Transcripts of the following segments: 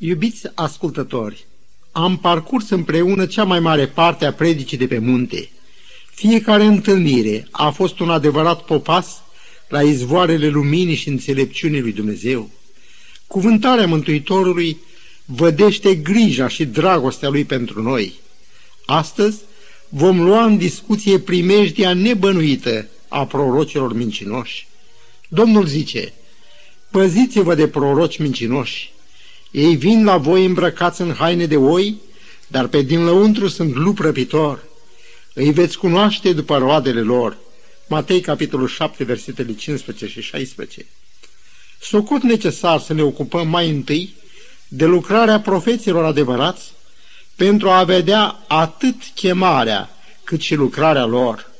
Iubiți ascultători, am parcurs împreună cea mai mare parte a predicii de pe munte. Fiecare întâlnire a fost un adevărat popas la izvoarele luminii și înțelepciunii lui Dumnezeu. Cuvântarea Mântuitorului vădește grija și dragostea lui pentru noi. Astăzi vom lua în discuție primejdia nebănuită a prorocilor mincinoși. Domnul zice, păziți-vă de proroci mincinoși. Ei vin la voi îmbrăcați în haine de oi, dar pe din lăuntru sunt lup răpitor. Îi veți cunoaște după roadele lor. Matei, capitolul 7, versetele 15 și 16. Socot necesar să ne ocupăm mai întâi de lucrarea profeților adevărați pentru a vedea atât chemarea cât și lucrarea lor.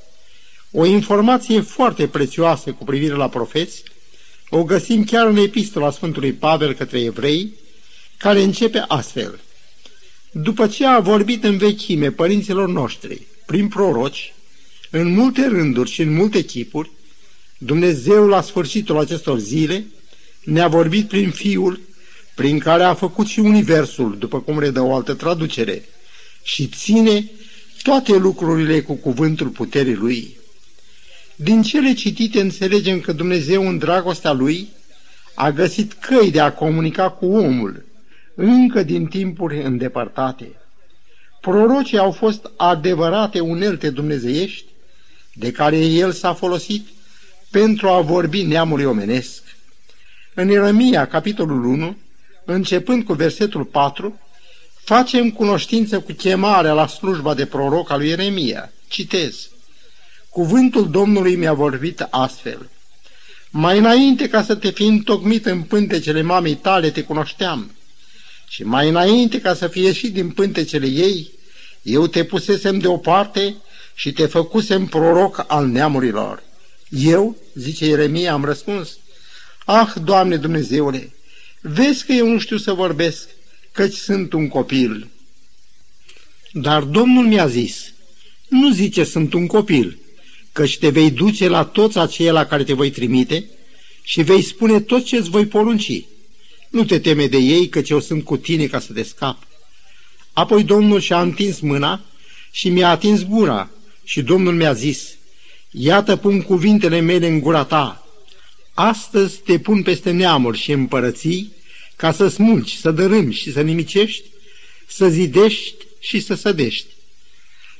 O informație foarte prețioasă cu privire la profeți o găsim chiar în epistola Sfântului Pavel către evrei, care începe astfel. După ce a vorbit în vechime părinților noștri, prin proroci, în multe rânduri și în multe chipuri, Dumnezeu la sfârșitul acestor zile ne-a vorbit prin Fiul, prin care a făcut și Universul, după cum redă o altă traducere, și ține toate lucrurile cu cuvântul puterii Lui. Din cele citite înțelegem că Dumnezeu în dragostea Lui a găsit căi de a comunica cu omul, încă din timpuri îndepărtate. Prorocii au fost adevărate unelte dumnezeiești de care el s-a folosit pentru a vorbi neamului omenesc. În Ieremia, capitolul 1, începând cu versetul 4, facem cunoștință cu chemarea la slujba de proroc al lui Ieremia. Citez. Cuvântul Domnului mi-a vorbit astfel. Mai înainte ca să te fi întocmit în pântecele mamei tale, te cunoșteam. Și mai înainte ca să fie ieșit din pântecele ei, eu te pusesem deoparte și te făcusem proroc al neamurilor. Eu, zice Ieremia, am răspuns, Ah, Doamne Dumnezeule, vezi că eu nu știu să vorbesc, căci sunt un copil. Dar Domnul mi-a zis, nu zice sunt un copil, căci te vei duce la toți aceia la care te voi trimite și vei spune tot ce îți voi porunci. Nu te teme de ei, căci eu sunt cu tine ca să te scap. Apoi Domnul și-a întins mâna și mi-a atins gura și Domnul mi-a zis, Iată pun cuvintele mele în gura ta. Astăzi te pun peste neamuri și împărății ca să smulgi, să dărâmi și să nimicești, să zidești și să sădești.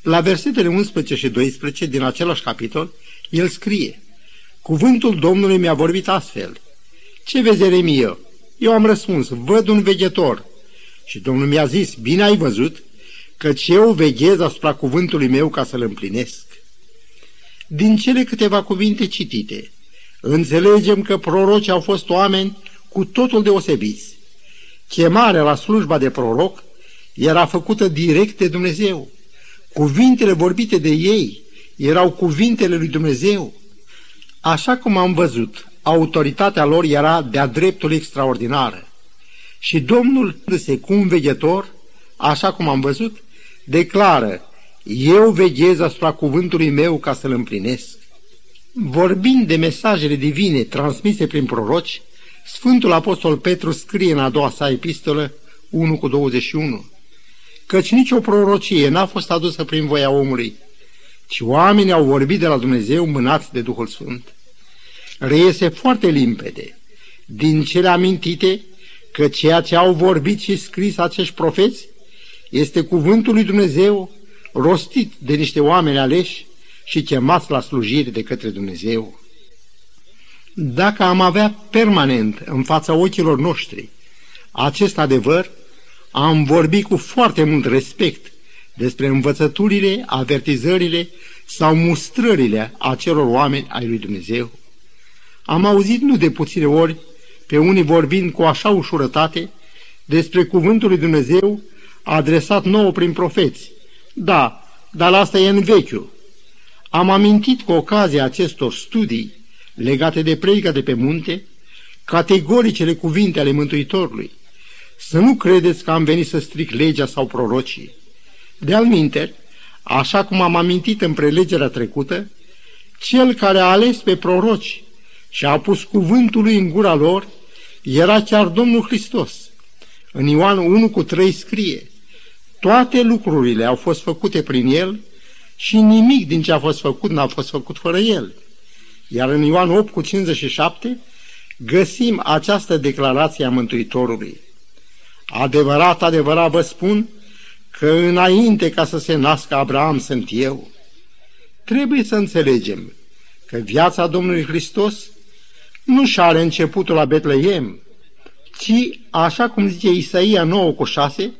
La versetele 11 și 12 din același capitol, el scrie, Cuvântul Domnului mi-a vorbit astfel. Ce vezi, Eremie? Eu am răspuns, văd un veghetor. Și Domnul mi-a zis, bine ai văzut, căci eu veghez asupra cuvântului meu ca să-l împlinesc. Din cele câteva cuvinte citite, înțelegem că prorocii au fost oameni cu totul deosebiți. Chemarea la slujba de proroc era făcută direct de Dumnezeu. Cuvintele vorbite de ei erau cuvintele lui Dumnezeu. Așa cum am văzut, autoritatea lor era de-a dreptul extraordinară. Și Domnul, se cu un veghetor, așa cum am văzut, declară, eu veghez asupra cuvântului meu ca să-l împlinesc. Vorbind de mesajele divine transmise prin proroci, Sfântul Apostol Petru scrie în a doua sa epistolă 1 cu 21, căci nicio prorocie n-a fost adusă prin voia omului, ci oamenii au vorbit de la Dumnezeu mânați de Duhul Sfânt reiese foarte limpede din cele amintite că ceea ce au vorbit și scris acești profeți este cuvântul lui Dumnezeu rostit de niște oameni aleși și chemați la slujire de către Dumnezeu. Dacă am avea permanent în fața ochilor noștri acest adevăr, am vorbit cu foarte mult respect despre învățăturile, avertizările sau mustrările acelor oameni ai lui Dumnezeu. Am auzit nu de puține ori pe unii vorbind cu așa ușurătate despre cuvântul lui Dumnezeu adresat nouă prin profeți. Da, dar asta e în vechiul. Am amintit cu ocazia acestor studii legate de predica de pe munte, categoricele cuvinte ale Mântuitorului. Să nu credeți că am venit să stric legea sau prorocii. De alminte, așa cum am amintit în prelegerea trecută, cel care a ales pe proroci și a pus cuvântul lui în gura lor, era chiar Domnul Hristos. În Ioan 1 cu 3 scrie, toate lucrurile au fost făcute prin El și nimic din ce a fost făcut n-a fost făcut fără El. Iar în Ioan 8 cu 57 găsim această declarație a Mântuitorului. Adevărat, adevărat vă spun că înainte ca să se nască Abraham sunt eu. Trebuie să înțelegem că viața Domnului Hristos nu și are începutul la Betleem, ci, așa cum zice Isaia 9 cu 6,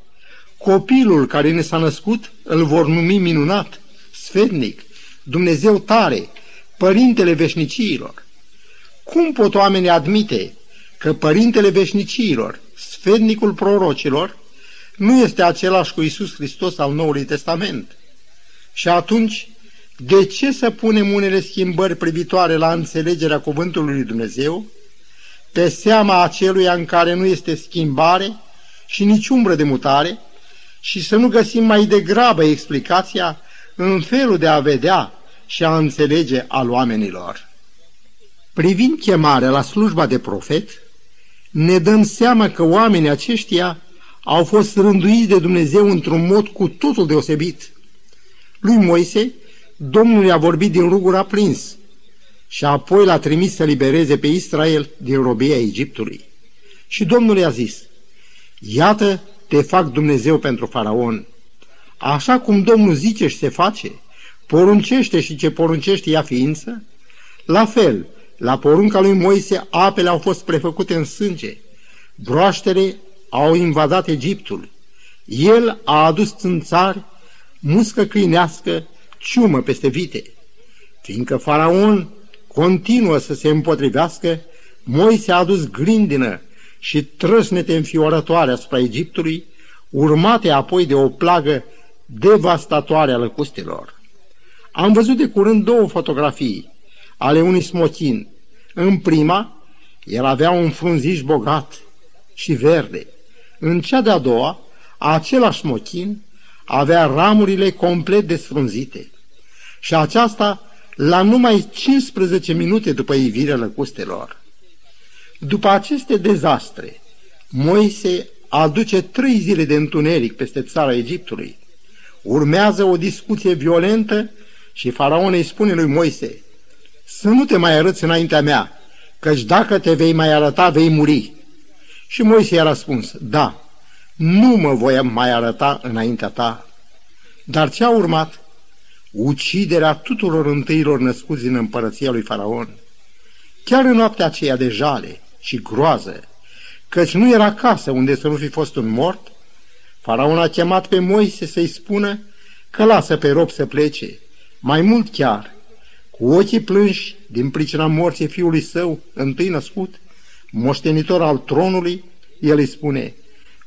copilul care ne s-a născut îl vor numi minunat, sfetnic, Dumnezeu tare, Părintele veșniciilor. Cum pot oamenii admite că Părintele veșniciilor, sfetnicul prorocilor, nu este același cu Isus Hristos al Noului Testament? Și atunci, de ce să punem unele schimbări privitoare la înțelegerea cuvântului lui Dumnezeu pe seama aceluia în care nu este schimbare și nici umbră de mutare și să nu găsim mai degrabă explicația în felul de a vedea și a înțelege al oamenilor. Privind chemarea la slujba de profet, ne dăm seama că oamenii aceștia au fost rânduiți de Dumnezeu într-un mod cu totul deosebit. Lui Moise, Domnul i-a vorbit din rugul aprins și apoi l-a trimis să libereze pe Israel din robia Egiptului. Și Domnul i-a zis, Iată, te fac Dumnezeu pentru faraon. Așa cum Domnul zice și se face, poruncește și ce poruncește ea ființă, la fel, la porunca lui Moise, apele au fost prefăcute în sânge, broaștele au invadat Egiptul, el a adus țânțari, muscă câinească, ciumă peste vite. Fiindcă faraon continuă să se împotrivească, Moise a adus grindină și trăsnete înfiorătoare asupra Egiptului, urmate apoi de o plagă devastatoare a lăcustelor. Am văzut de curând două fotografii ale unui smochin. În prima, el avea un frunziș bogat și verde. În cea de-a doua, același smochin avea ramurile complet desfrunzite. Și aceasta la numai 15 minute după ivirea lăcustelor. După aceste dezastre, Moise aduce trei zile de întuneric peste țara Egiptului. Urmează o discuție violentă și faraon îi spune lui Moise, să nu te mai arăți înaintea mea, căci dacă te vei mai arăta, vei muri. Și Moise i-a răspuns, da, nu mă voi mai arăta înaintea ta. Dar ce a urmat? Uciderea tuturor întâilor născuți în împărăția lui Faraon. Chiar în noaptea aceea de jale și groază, căci nu era casă unde să nu fi fost un mort, Faraon a chemat pe Moise să-i spună că lasă pe rob să plece, mai mult chiar, cu ochii plânși din pricina morții fiului său, întâi născut, moștenitor al tronului, el îi spune,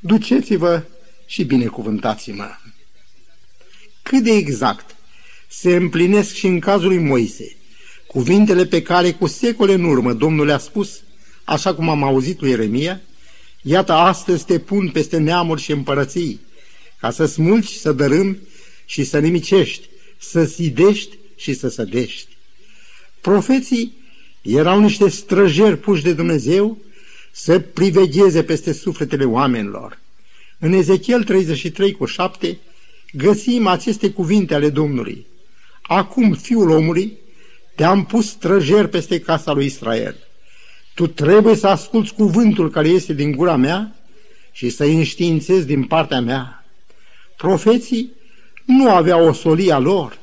duceți-vă și binecuvântați-mă. Cât de exact se împlinesc și în cazul lui Moise, cuvintele pe care cu secole în urmă Domnul le-a spus, așa cum am auzit lui Ieremia, iată astăzi te pun peste neamuri și împărății, ca să smulgi, să dărâmi și să nimicești, să sidești și să sădești. Profeții erau niște străjeri puși de Dumnezeu să privegheze peste sufletele oamenilor. În Ezechiel 33 cu 7 găsim aceste cuvinte ale Domnului. Acum, fiul omului, te-am pus străjer peste casa lui Israel. Tu trebuie să asculți cuvântul care este din gura mea și să îi înștiințezi din partea mea. Profeții nu aveau o solia lor.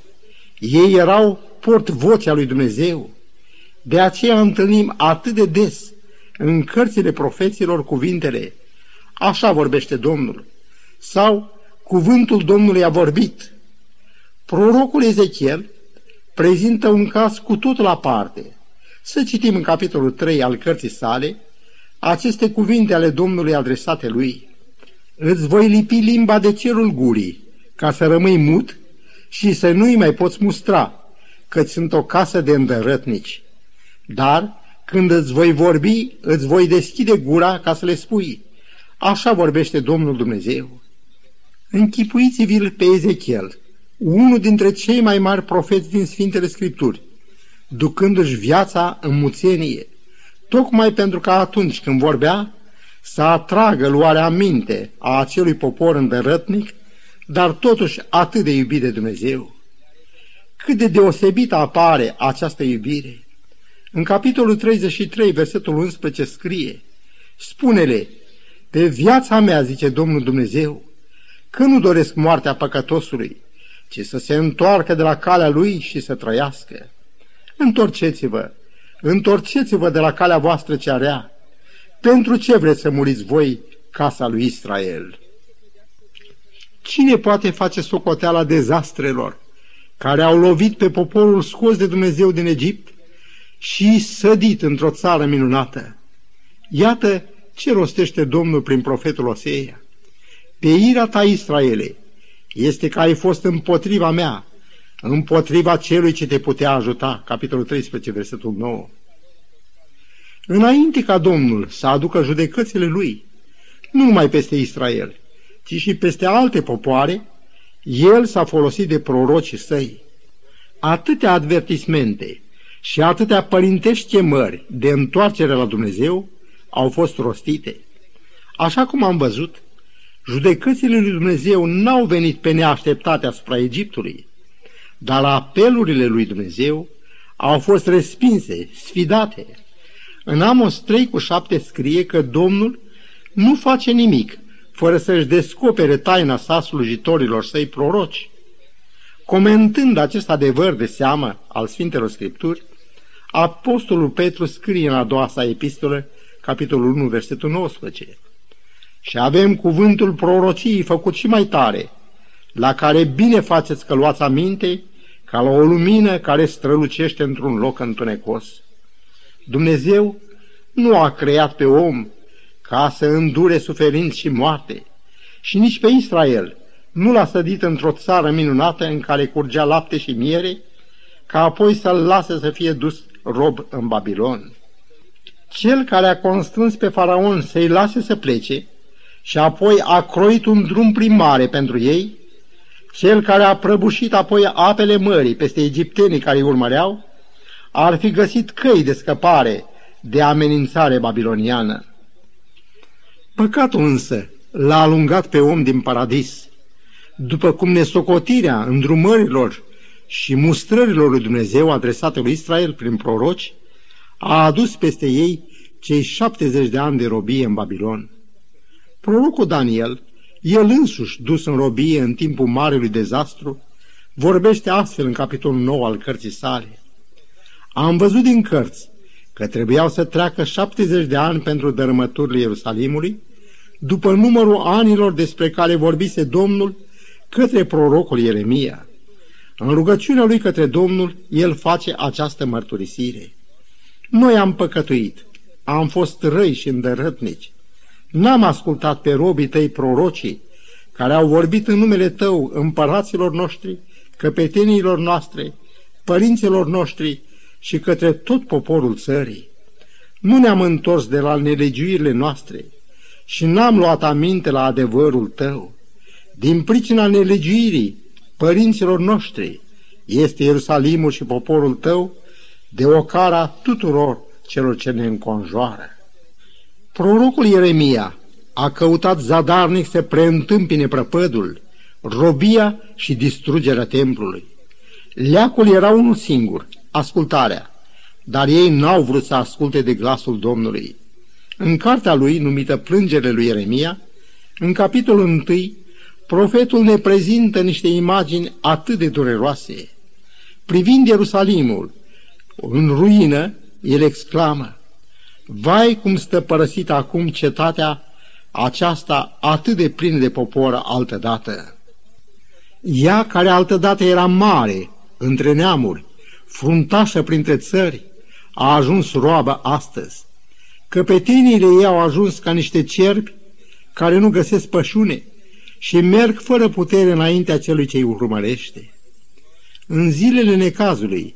Ei erau port vocea lui Dumnezeu. De aceea întâlnim atât de des în cărțile profeților cuvintele Așa vorbește Domnul sau Cuvântul Domnului a vorbit. Prorocul Ezechiel prezintă un caz cu totul aparte. Să citim în capitolul 3 al cărții sale aceste cuvinte ale Domnului adresate lui. Îți voi lipi limba de cerul gurii, ca să rămâi mut și să nu-i mai poți mustra, căci sunt o casă de îndărătnici. Dar, când îți voi vorbi, îți voi deschide gura ca să le spui. Așa vorbește Domnul Dumnezeu. Închipuiți-vi-l pe Ezechiel, unul dintre cei mai mari profeți din Sfintele Scripturi, ducându-și viața în muțenie, tocmai pentru că atunci când vorbea, să atragă luarea minte a acelui popor îndărătnic, dar totuși atât de iubit de Dumnezeu. Cât de deosebită apare această iubire! În capitolul 33, versetul 11 scrie, Spune-le, pe viața mea, zice Domnul Dumnezeu, că nu doresc moartea păcătosului, ci să se întoarcă de la calea lui și să trăiască. Întorceți-vă, întorceți-vă de la calea voastră cea rea. Pentru ce vreți să muriți voi, casa lui Israel? Cine poate face socoteala dezastrelor care au lovit pe poporul scos de Dumnezeu din Egipt și sădit într-o țară minunată? Iată ce rostește Domnul prin profetul Oseia. Pe ira ta, Israele, este că ai fost împotriva mea, împotriva celui ce te putea ajuta. Capitolul 13, versetul 9. Înainte ca Domnul să aducă judecățile lui, nu numai peste Israel, ci și peste alte popoare, el s-a folosit de prorocii săi. Atâtea advertismente și atâtea părintești chemări de întoarcere la Dumnezeu au fost rostite. Așa cum am văzut, judecățile lui Dumnezeu n-au venit pe neașteptate asupra Egiptului, dar apelurile lui Dumnezeu au fost respinse, sfidate. În Amos 3 cu 7 scrie că Domnul nu face nimic fără să-și descopere taina sa slujitorilor săi proroci. Comentând acest adevăr de seamă al Sfintelor Scripturi, Apostolul Petru scrie în a doua sa epistolă, capitolul 1, versetul 19. Și avem cuvântul prorociei făcut și mai tare, la care bine faceți că luați aminte, ca la o lumină care strălucește într-un loc întunecos. Dumnezeu nu a creat pe om ca să îndure suferinți și moarte, și nici pe Israel nu l-a sădit într-o țară minunată în care curgea lapte și miere, ca apoi să-l lase să fie dus rob în Babilon. Cel care a constrâns pe faraon să-i lase să plece și apoi a croit un drum prin mare pentru ei, cel care a prăbușit apoi apele mării peste egiptenii care îi urmăreau, ar fi găsit căi de scăpare de amenințare babiloniană. Păcatul însă l-a alungat pe om din paradis, după cum nesocotirea îndrumărilor și mustrărilor lui Dumnezeu adresate lui Israel prin proroci a adus peste ei cei 70 de ani de robie în Babilon. Prorocul Daniel, el însuși dus în robie în timpul marelui dezastru, vorbește astfel în capitolul 9 al cărții sale. Am văzut din cărți că trebuiau să treacă 70 de ani pentru dărâmăturile Ierusalimului, după numărul anilor despre care vorbise Domnul către prorocul Ieremia. În rugăciunea lui către Domnul, el face această mărturisire. Noi am păcătuit, am fost răi și îndărătnici. N-am ascultat pe robii tăi prorocii, care au vorbit în numele tău împăraților noștri, căpetenilor noastre, părinților noștri și către tot poporul țării. Nu ne-am întors de la nelegiuirile noastre și n-am luat aminte la adevărul tău. Din pricina nelegiuirii părinților noștri este Ierusalimul și poporul tău de ocara tuturor celor ce ne înconjoară. Prorocul Ieremia a căutat zadarnic să preîntâmpine prăpădul, robia și distrugerea templului. Leacul era unul singur, ascultarea, dar ei n-au vrut să asculte de glasul Domnului. În cartea lui, numită Plângere lui Ieremia, în capitolul 1, profetul ne prezintă niște imagini atât de dureroase. Privind Ierusalimul, în ruină, el exclamă, Vai cum stă părăsită acum cetatea aceasta atât de plină de popor altădată. Ea care altădată era mare între neamuri, fruntașă printre țări, a ajuns roabă astăzi. Căpetenile ei au ajuns ca niște cerbi care nu găsesc pășune și merg fără putere înaintea celui ce îi urmărește. În zilele necazului,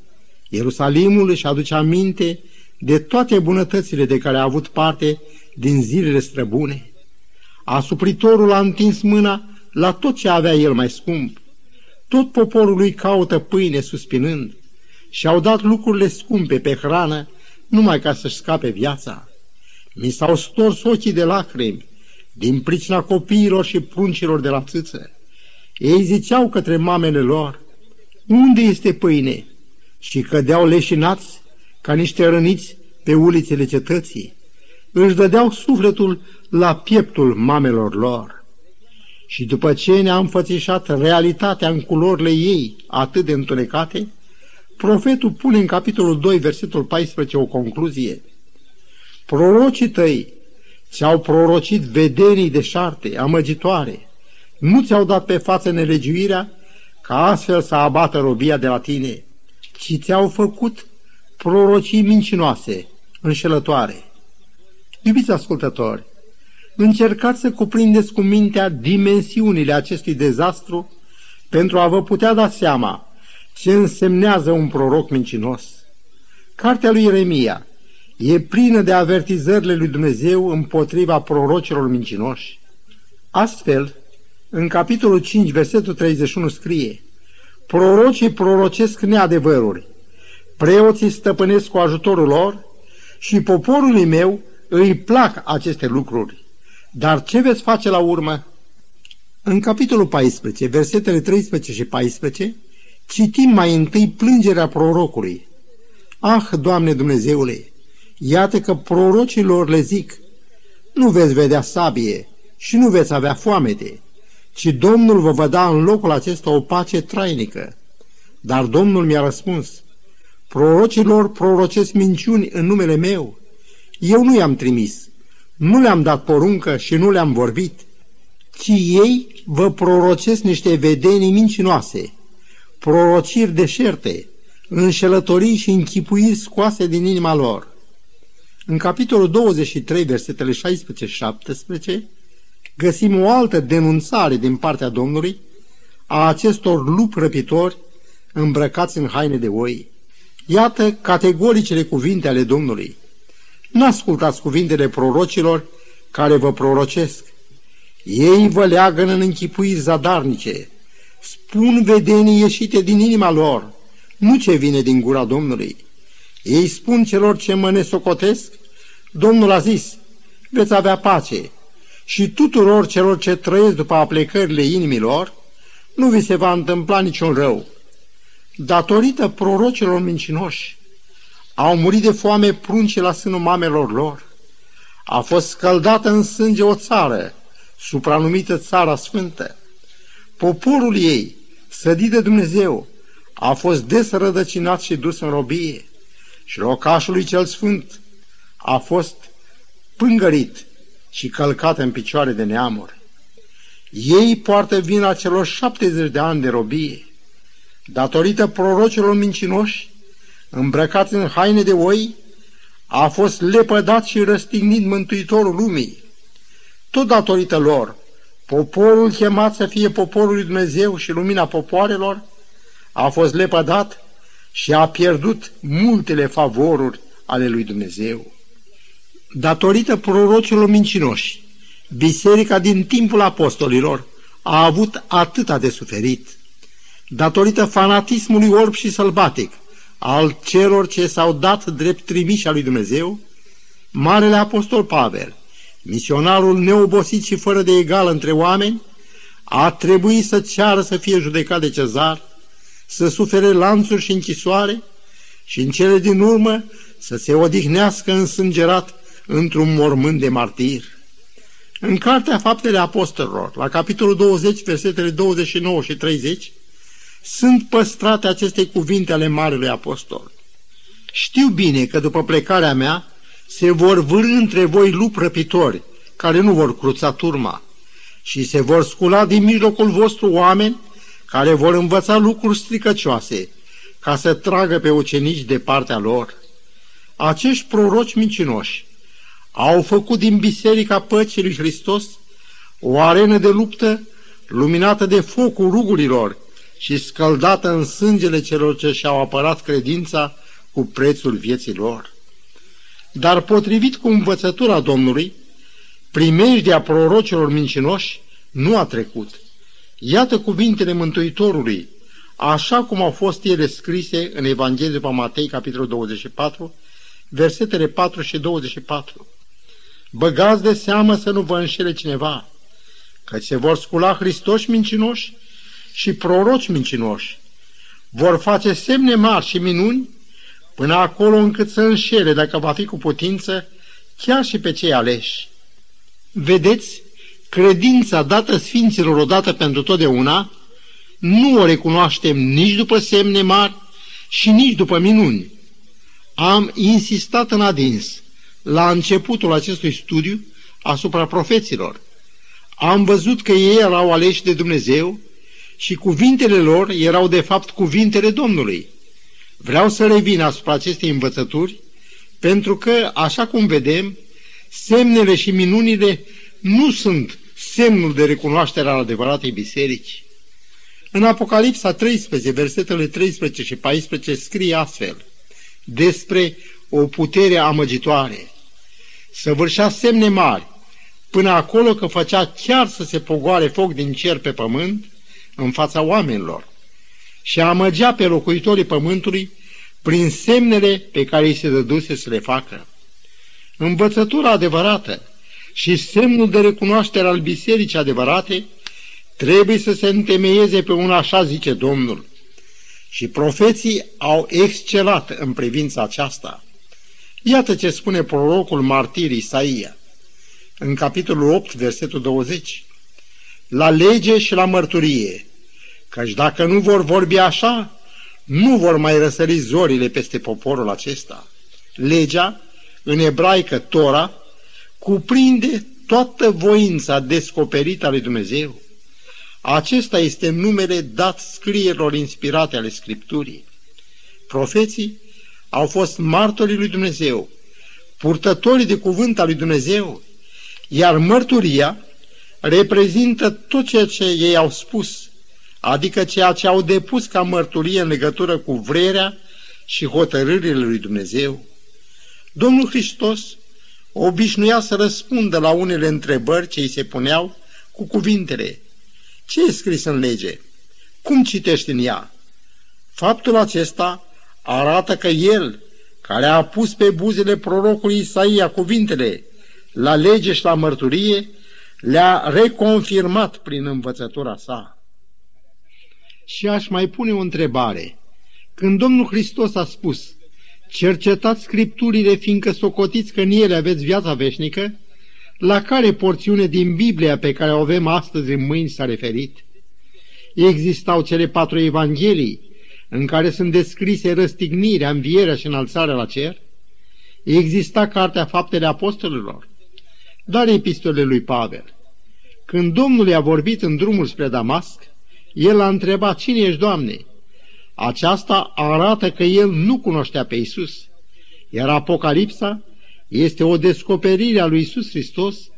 Ierusalimul își aduce aminte de toate bunătățile de care a avut parte din zilele străbune. Asupritorul a întins mâna la tot ce avea el mai scump. Tot poporul lui caută pâine suspinând și au dat lucrurile scumpe pe hrană numai ca să-și scape viața. Mi s-au stors ochii de lacrimi din pricina copiilor și pruncilor de la țâță. Ei ziceau către mamele lor, unde este pâine? Și cădeau leșinați ca niște răniți pe ulițele cetății. Își dădeau sufletul la pieptul mamelor lor. Și după ce ne-a înfățișat realitatea în culorile ei atât de întunecate, profetul pune în capitolul 2, versetul 14, o concluzie. Prorocii tăi ți-au prorocit vedenii de șarte, amăgitoare, nu ți-au dat pe față nelegiuirea ca astfel să abată robia de la tine, ci ți-au făcut prorocii mincinoase, înșelătoare. Iubiți ascultători, încercați să cuprindeți cu mintea dimensiunile acestui dezastru pentru a vă putea da seama ce însemnează un proroc mincinos. Cartea lui Ieremia e plină de avertizările lui Dumnezeu împotriva prorocilor mincinoși. Astfel, în capitolul 5, versetul 31 scrie Prorocii prorocesc neadevăruri, preoții stăpânesc cu ajutorul lor și poporului meu îi plac aceste lucruri. Dar ce veți face la urmă? În capitolul 14, versetele 13 și 14, citim mai întâi plângerea prorocului. Ah, Doamne Dumnezeule, iată că prorocilor le zic, nu veți vedea sabie și nu veți avea foamete, ci Domnul vă va da în locul acesta o pace trainică. Dar Domnul mi-a răspuns, prorocilor prorocesc minciuni în numele meu. Eu nu i-am trimis, nu le-am dat poruncă și nu le-am vorbit, ci ei vă prorocesc niște vedenii mincinoase, prorociri deșerte, înșelătorii și închipuiri scoase din inima lor. În capitolul 23, versetele 16-17, găsim o altă denunțare din partea Domnului a acestor lupi răpitori îmbrăcați în haine de oi. Iată categoricele cuvinte ale Domnului. Nu ascultați cuvintele prorocilor care vă prorocesc. Ei vă leagă în închipuiri zadarnice, spun vedenii ieșite din inima lor, nu ce vine din gura Domnului. Ei spun celor ce mă nesocotesc, Domnul a zis, veți avea pace, și tuturor celor ce trăiesc după aplecările inimilor, nu vi se va întâmpla niciun rău. Datorită prorocilor mincinoși, au murit de foame prunce la sânul mamelor lor. A fost scăldată în sânge o țară, supranumită Țara Sfântă. Poporul ei, sădit de Dumnezeu, a fost desrădăcinat și dus în robie și locașul lui cel sfânt a fost pângărit și călcată în picioare de neamuri. Ei poartă vina celor 70 de ani de robie. Datorită prorocilor mincinoși, îmbrăcați în haine de oi, a fost lepădat și răstignit Mântuitorul lumii. Tot datorită lor, poporul chemat să fie poporul lui Dumnezeu și lumina popoarelor, a fost lepădat și a pierdut multele favoruri ale lui Dumnezeu datorită prorocilor mincinoși, biserica din timpul apostolilor a avut atâta de suferit. Datorită fanatismului orb și sălbatic al celor ce s-au dat drept trimiși al lui Dumnezeu, Marele Apostol Pavel, misionarul neobosit și fără de egal între oameni, a trebuit să ceară să fie judecat de cezar, să sufere lanțuri și închisoare și în cele din urmă să se odihnească însângerat într-un mormânt de martir. În Cartea Faptele Apostolilor, la capitolul 20, versetele 29 și 30, sunt păstrate aceste cuvinte ale Marelui Apostol. Știu bine că după plecarea mea se vor vârâ între voi lupi răpitori, care nu vor cruța turma, și se vor scula din mijlocul vostru oameni care vor învăța lucruri stricăcioase, ca să tragă pe ucenici de partea lor. Acești proroci mincinoși au făcut din Biserica Păcii lui Hristos o arenă de luptă luminată de focul rugurilor și scăldată în sângele celor ce și-au apărat credința cu prețul vieții lor. Dar potrivit cu învățătura Domnului, primejdia prorocilor mincinoși nu a trecut. Iată cuvintele Mântuitorului, așa cum au fost ele scrise în Evanghelia după Matei, capitolul 24, versetele 4 și 24. Băgați de seamă să nu vă înșele cineva, că se vor scula Hristoși mincinoși și proroci mincinoși. Vor face semne mari și minuni până acolo încât să înșele, dacă va fi cu putință, chiar și pe cei aleși. Vedeți, credința dată Sfinților odată pentru totdeauna, nu o recunoaștem nici după semne mari și nici după minuni. Am insistat în adins la începutul acestui studiu asupra profeților. Am văzut că ei erau aleși de Dumnezeu și cuvintele lor erau de fapt cuvintele Domnului. Vreau să revin asupra acestei învățături, pentru că, așa cum vedem, semnele și minunile nu sunt semnul de recunoaștere al adevăratei biserici. În Apocalipsa 13, versetele 13 și 14 scrie astfel despre o putere amăgitoare. Săvârșea semne mari, până acolo că făcea chiar să se pogoare foc din cer pe pământ în fața oamenilor și amăgea pe locuitorii pământului prin semnele pe care îi se dăduse să le facă. Învățătura adevărată și semnul de recunoaștere al bisericii adevărate trebuie să se întemeieze pe un așa zice Domnul. Și profeții au excelat în privința aceasta. Iată ce spune prorocul martir Isaia în capitolul 8, versetul 20. La lege și la mărturie, căci dacă nu vor vorbi așa, nu vor mai răsări zorile peste poporul acesta. Legea, în ebraică Tora, cuprinde toată voința descoperită a lui Dumnezeu. Acesta este numele dat scrierilor inspirate ale Scripturii. Profeții au fost martorii lui Dumnezeu, purtătorii de cuvânt al lui Dumnezeu, iar mărturia reprezintă tot ceea ce ei au spus, adică ceea ce au depus ca mărturie în legătură cu vrerea și hotărârile lui Dumnezeu. Domnul Hristos obișnuia să răspundă la unele întrebări ce îi se puneau cu cuvintele Ce e scris în lege? Cum citești în ea? Faptul acesta arată că el, care a pus pe buzele prorocului Isaia cuvintele la lege și la mărturie, le-a reconfirmat prin învățătura sa. Și aș mai pune o întrebare. Când Domnul Hristos a spus, cercetați scripturile fiindcă socotiți că în ele aveți viața veșnică, la care porțiune din Biblia pe care o avem astăzi în mâini s-a referit? Existau cele patru evanghelii în care sunt descrise răstignirea, învierea și înalțarea la cer? Exista cartea faptele apostolilor? Dar epistolele lui Pavel. Când Domnul i-a vorbit în drumul spre Damasc, el a întrebat, cine ești, Doamne? Aceasta arată că el nu cunoștea pe Isus, iar Apocalipsa este o descoperire a lui Isus Hristos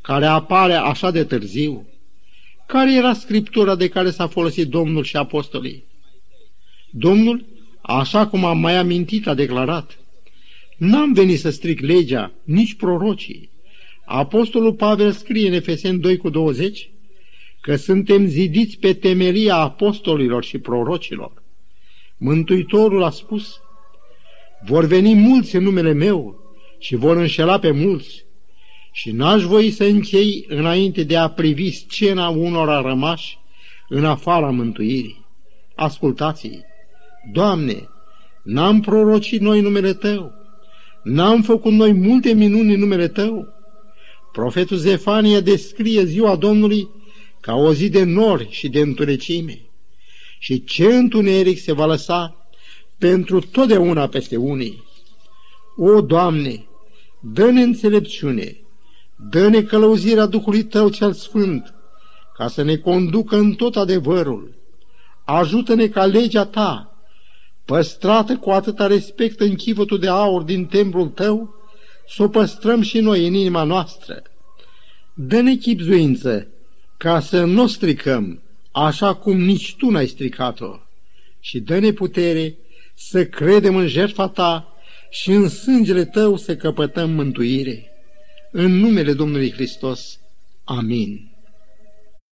care apare așa de târziu. Care era scriptura de care s-a folosit Domnul și apostolii? Domnul, așa cum am mai amintit, a declarat, N-am venit să stric legea, nici prorocii. Apostolul Pavel scrie în Efeseni 2 cu 20 că suntem zidiți pe temelia apostolilor și prorocilor. Mântuitorul a spus, vor veni mulți în numele meu și vor înșela pe mulți și n-aș voi să închei înainte de a privi scena unora rămași în afara mântuirii. Ascultați-i! Doamne, n-am prorocit noi numele Tău, n-am făcut noi multe minuni în numele Tău. Profetul Zefania descrie ziua Domnului ca o zi de nori și de întunecime. Și ce întuneric se va lăsa pentru totdeauna peste unii. O, Doamne, dă-ne înțelepciune, dă-ne călăuzirea Duhului Tău cel Sfânt, ca să ne conducă în tot adevărul. Ajută-ne ca legea Ta, păstrată cu atâta respect în chivătul de aur din templul Tău, să o păstrăm și noi în inima noastră. Dă-ne chipzuință ca să nu stricăm așa cum nici tu n-ai stricat-o și dă-ne putere să credem în jertfa ta și în sângele tău să căpătăm mântuire. În numele Domnului Hristos. Amin.